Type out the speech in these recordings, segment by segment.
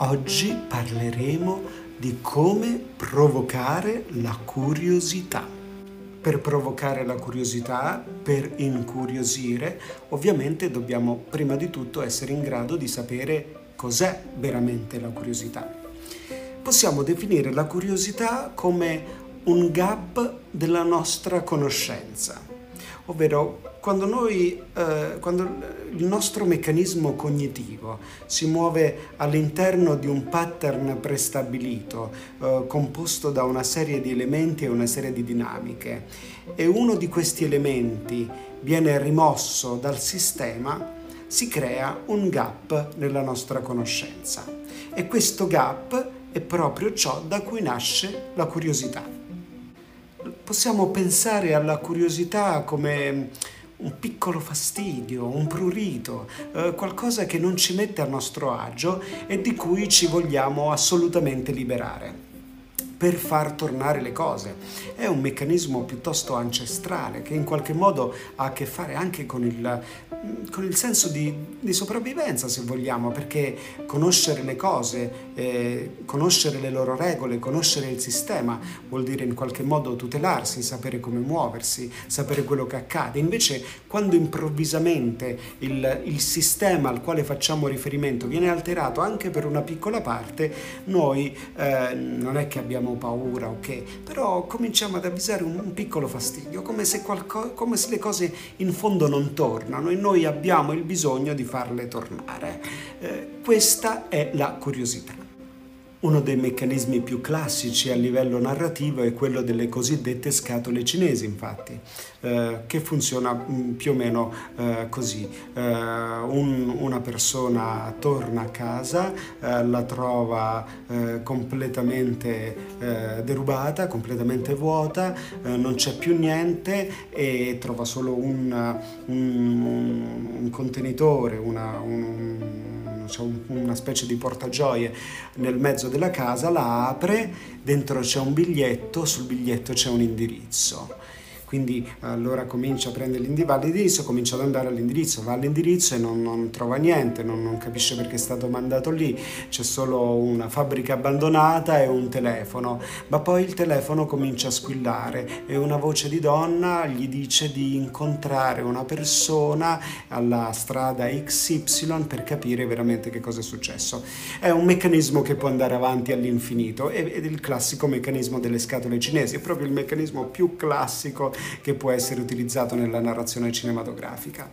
Oggi parleremo di come provocare la curiosità. Per provocare la curiosità, per incuriosire, ovviamente dobbiamo prima di tutto essere in grado di sapere cos'è veramente la curiosità. Possiamo definire la curiosità come un gap della nostra conoscenza, ovvero quando, noi, eh, quando il nostro meccanismo cognitivo si muove all'interno di un pattern prestabilito, eh, composto da una serie di elementi e una serie di dinamiche, e uno di questi elementi viene rimosso dal sistema, si crea un gap nella nostra conoscenza. E questo gap è proprio ciò da cui nasce la curiosità. Possiamo pensare alla curiosità come un piccolo fastidio, un prurito, eh, qualcosa che non ci mette a nostro agio e di cui ci vogliamo assolutamente liberare per far tornare le cose. È un meccanismo piuttosto ancestrale che in qualche modo ha a che fare anche con il, con il senso di, di, sopravvivenza, se vogliamo, perché conoscere le cose, eh, conoscere le loro regole, conoscere il sistema vuol dire in qualche modo tutelarsi, sapere come muoversi, sapere quello che accade. Invece quando improvvisamente il, il sistema al quale facciamo riferimento viene alterato anche per una piccola parte, noi eh, non è che abbiamo paura, ok? Però cominciamo ad avvisare un, un piccolo fastidio, come se, qualco, come se le cose in fondo non tornano e noi abbiamo il bisogno di farle tornare. Eh, questa è la curiosità. Uno dei meccanismi più classici a livello narrativo è quello delle cosiddette scatole cinesi, infatti, eh, che funziona mm, più o meno eh, così. Eh, un, una persona torna a casa, eh, la trova eh, completamente eh, derubata, completamente vuota, non c'è più niente e trova solo un, un, un contenitore, una, un, c'è una specie di portagioie nel mezzo della casa, la apre, dentro c'è un biglietto, sul biglietto c'è un indirizzo quindi allora comincia a prendere l'indirizzo, comincia ad andare all'indirizzo, va all'indirizzo e non, non trova niente, non, non, capisce perché è stato mandato lì, c'è solo una fabbrica abbandonata e un telefono, ma poi il telefono comincia a squillare e una voce di donna gli dice di incontrare una persona alla strada XY per capire veramente che cosa è successo. È un meccanismo che può andare avanti all'infinito ed è il classico meccanismo delle scatole cinesi, è proprio il meccanismo più classico che può essere utilizzato nella narrazione cinematografica.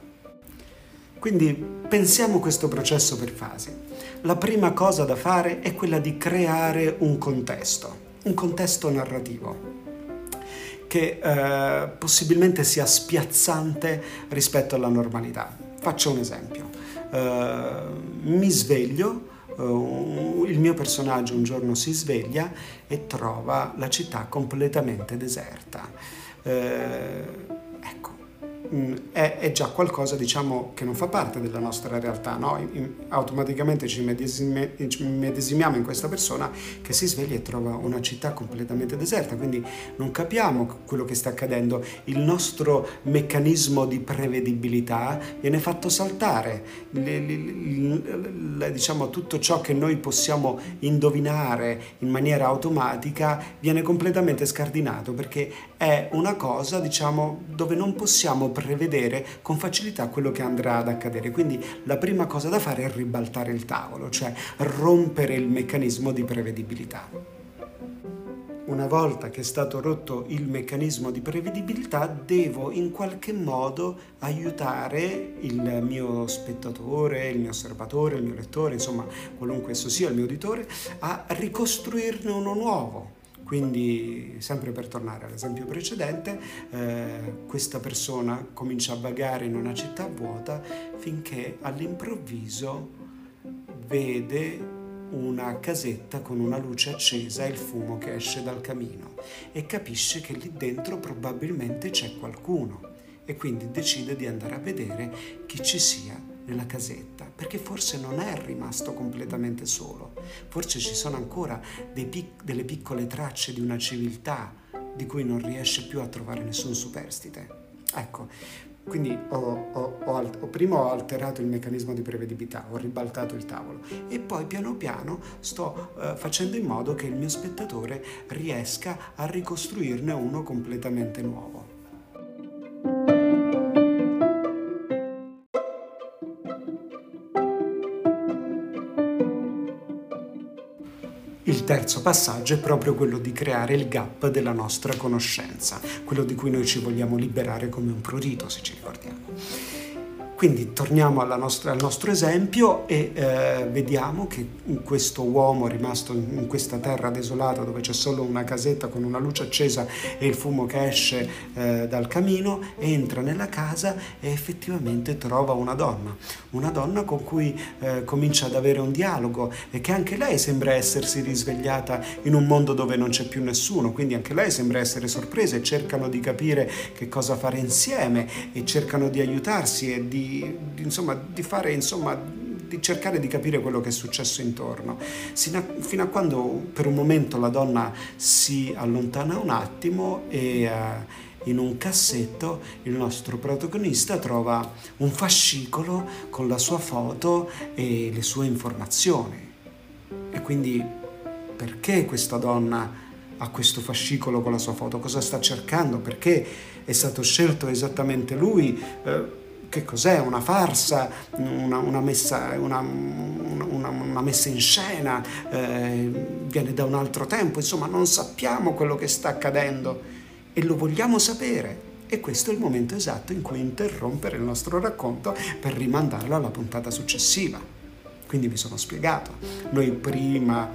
Quindi pensiamo questo processo per fasi. La prima cosa da fare è quella di creare un contesto, un contesto narrativo che eh, possibilmente sia spiazzante rispetto alla normalità. Faccio un esempio. Eh, mi sveglio, il mio personaggio un giorno si sveglia e trova la città completamente deserta. Eh, è, è, già qualcosa diciamo, che non fa parte della nostra realtà, no? in, automaticamente ci, medesime, ci, medesimiamo in questa persona che si sveglia e trova una città completamente deserta, quindi non capiamo quello che sta accadendo, il nostro meccanismo di prevedibilità viene fatto saltare, le, le, le, diciamo, tutto ciò che noi possiamo indovinare in maniera automatica viene completamente scardinato perché è una cosa diciamo, dove non possiamo prevedere con facilità quello che andrà ad accadere. Quindi la prima cosa da fare è ribaltare il tavolo, cioè rompere il meccanismo di prevedibilità. Una volta che è stato rotto il meccanismo di prevedibilità, devo in qualche modo aiutare il mio spettatore, il mio osservatore, il mio lettore, insomma, qualunque esso sia il mio uditore, a ricostruirne uno nuovo quindi, sempre per tornare all'esempio precedente, eh, questa persona comincia a vagare in una città vuota finché all'improvviso vede una casetta con una luce accesa e il fumo che esce dal camino e capisce che lì dentro probabilmente c'è qualcuno e quindi decide di andare a vedere chi ci sia nella casetta, perché forse non è rimasto completamente solo, forse ci sono ancora pic- delle piccole tracce di una civiltà di cui non riesce più a trovare nessun superstite. Ecco, quindi ho, ho ho, ho, prima ho alterato il meccanismo di prevedibilità, ho ribaltato il tavolo e poi piano piano sto uh, facendo in modo che il mio spettatore riesca a ricostruirne uno completamente nuovo. Il terzo passaggio è proprio quello di creare il gap della nostra conoscenza, quello di cui noi ci vogliamo liberare come un prurito, se ci ricordiamo. Quindi torniamo nostra, al nostro esempio e eh, vediamo che questo uomo rimasto in questa terra desolata dove c'è solo una casetta con una luce accesa e il fumo che esce eh, dal camino, entra nella casa e effettivamente trova una donna, una donna con cui eh, comincia ad avere un dialogo e che anche lei sembra essersi risvegliata in un mondo dove non c'è più nessuno, quindi anche lei sembra essere sorpresa e cercano di capire che cosa fare insieme e cercano di aiutarsi e di di, insomma, di fare insomma, di cercare di capire quello che è successo intorno, fino a quando per un momento la donna si allontana un attimo e uh, in un cassetto il nostro protagonista trova un fascicolo con la sua foto e le sue informazioni. E quindi perché questa donna ha questo fascicolo con la sua foto? Cosa sta cercando? Perché è stato scelto esattamente lui? Eh, che cos'è? Una farsa, una, una, messa, una, una messa, in scena, eh, viene da un altro tempo, insomma non sappiamo quello che sta accadendo e lo vogliamo sapere. E questo è il momento esatto in cui interrompere il nostro racconto per rimandarlo alla puntata successiva. Quindi vi sono spiegato. Noi prima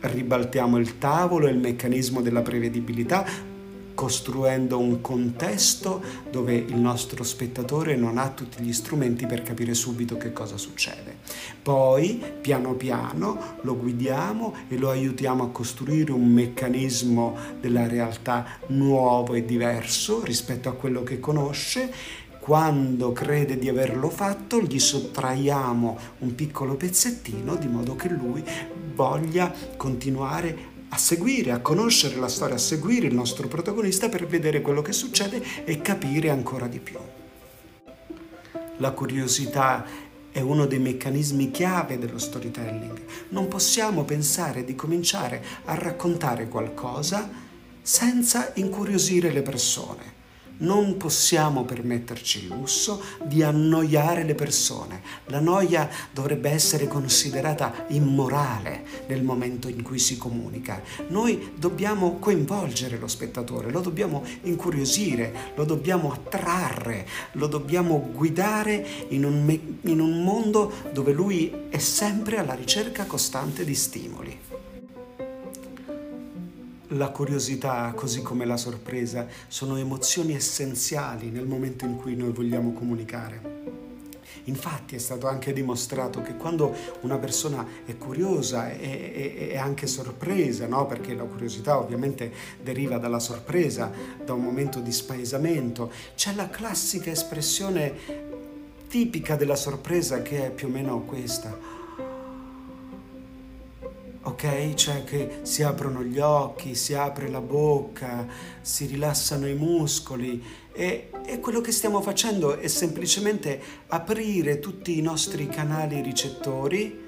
ribaltiamo il tavolo e il meccanismo della prevedibilità costruendo un contesto dove il nostro spettatore non ha tutti gli strumenti per capire subito che cosa succede. Poi, piano piano, lo guidiamo e lo aiutiamo a costruire un meccanismo della realtà nuovo e diverso rispetto a quello che conosce quando crede di averlo fatto, gli sottraiamo un piccolo pezzettino di modo che lui voglia continuare a seguire, a conoscere la storia, a seguire il nostro protagonista per vedere quello che succede e capire ancora di più. La curiosità è uno dei meccanismi chiave dello storytelling. Non possiamo pensare di cominciare a raccontare qualcosa senza incuriosire le persone non possiamo permetterci il lusso di annoiare le persone. La noia dovrebbe essere considerata immorale nel momento in cui si comunica. Noi dobbiamo coinvolgere lo spettatore, lo dobbiamo incuriosire, lo dobbiamo attrarre, lo dobbiamo guidare in un, me- in un mondo dove lui è sempre alla ricerca costante di stimoli. La curiosità, così come la sorpresa, sono emozioni essenziali nel momento in cui noi vogliamo comunicare. Infatti è stato anche dimostrato che quando una persona è curiosa e, è anche sorpresa, no? perché la curiosità ovviamente deriva dalla sorpresa, da un momento di spaesamento, c'è la classica espressione tipica della sorpresa che è più o meno questa ok? Cioè che si aprono gli occhi, si apre la bocca, si rilassano i muscoli e, e, quello che stiamo facendo è semplicemente aprire tutti i nostri canali ricettori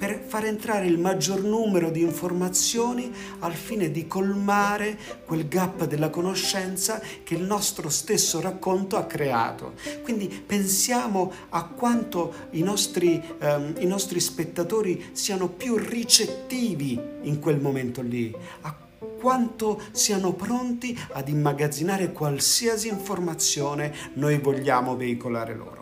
per far entrare il maggior numero di informazioni al fine di colmare quel gap della conoscenza che il nostro stesso racconto ha creato. Quindi pensiamo a quanto i nostri, um, i nostri spettatori siano più ricettivi in quel momento lì, a quanto siano pronti ad immagazzinare qualsiasi informazione noi vogliamo veicolare loro.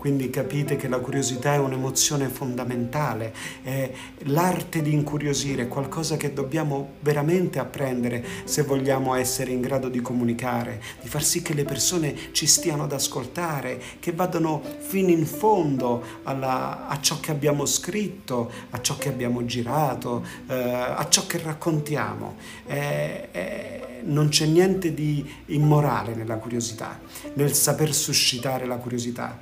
Quindi capite che la curiosità è un'emozione fondamentale, è l'arte di incuriosire, qualcosa che dobbiamo veramente apprendere se vogliamo essere in grado di comunicare, di far sì che le persone ci stiano ad ascoltare, che vadano fino in fondo alla, a ciò che abbiamo scritto, a ciò che abbiamo girato, eh, a ciò che raccontiamo. Eh, eh, non c'è niente di immorale nella curiosità, nel saper suscitare la curiosità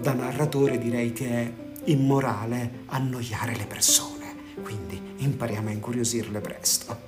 da narratore direi che è immorale annoiare le persone, quindi impariamo a incuriosirle presto.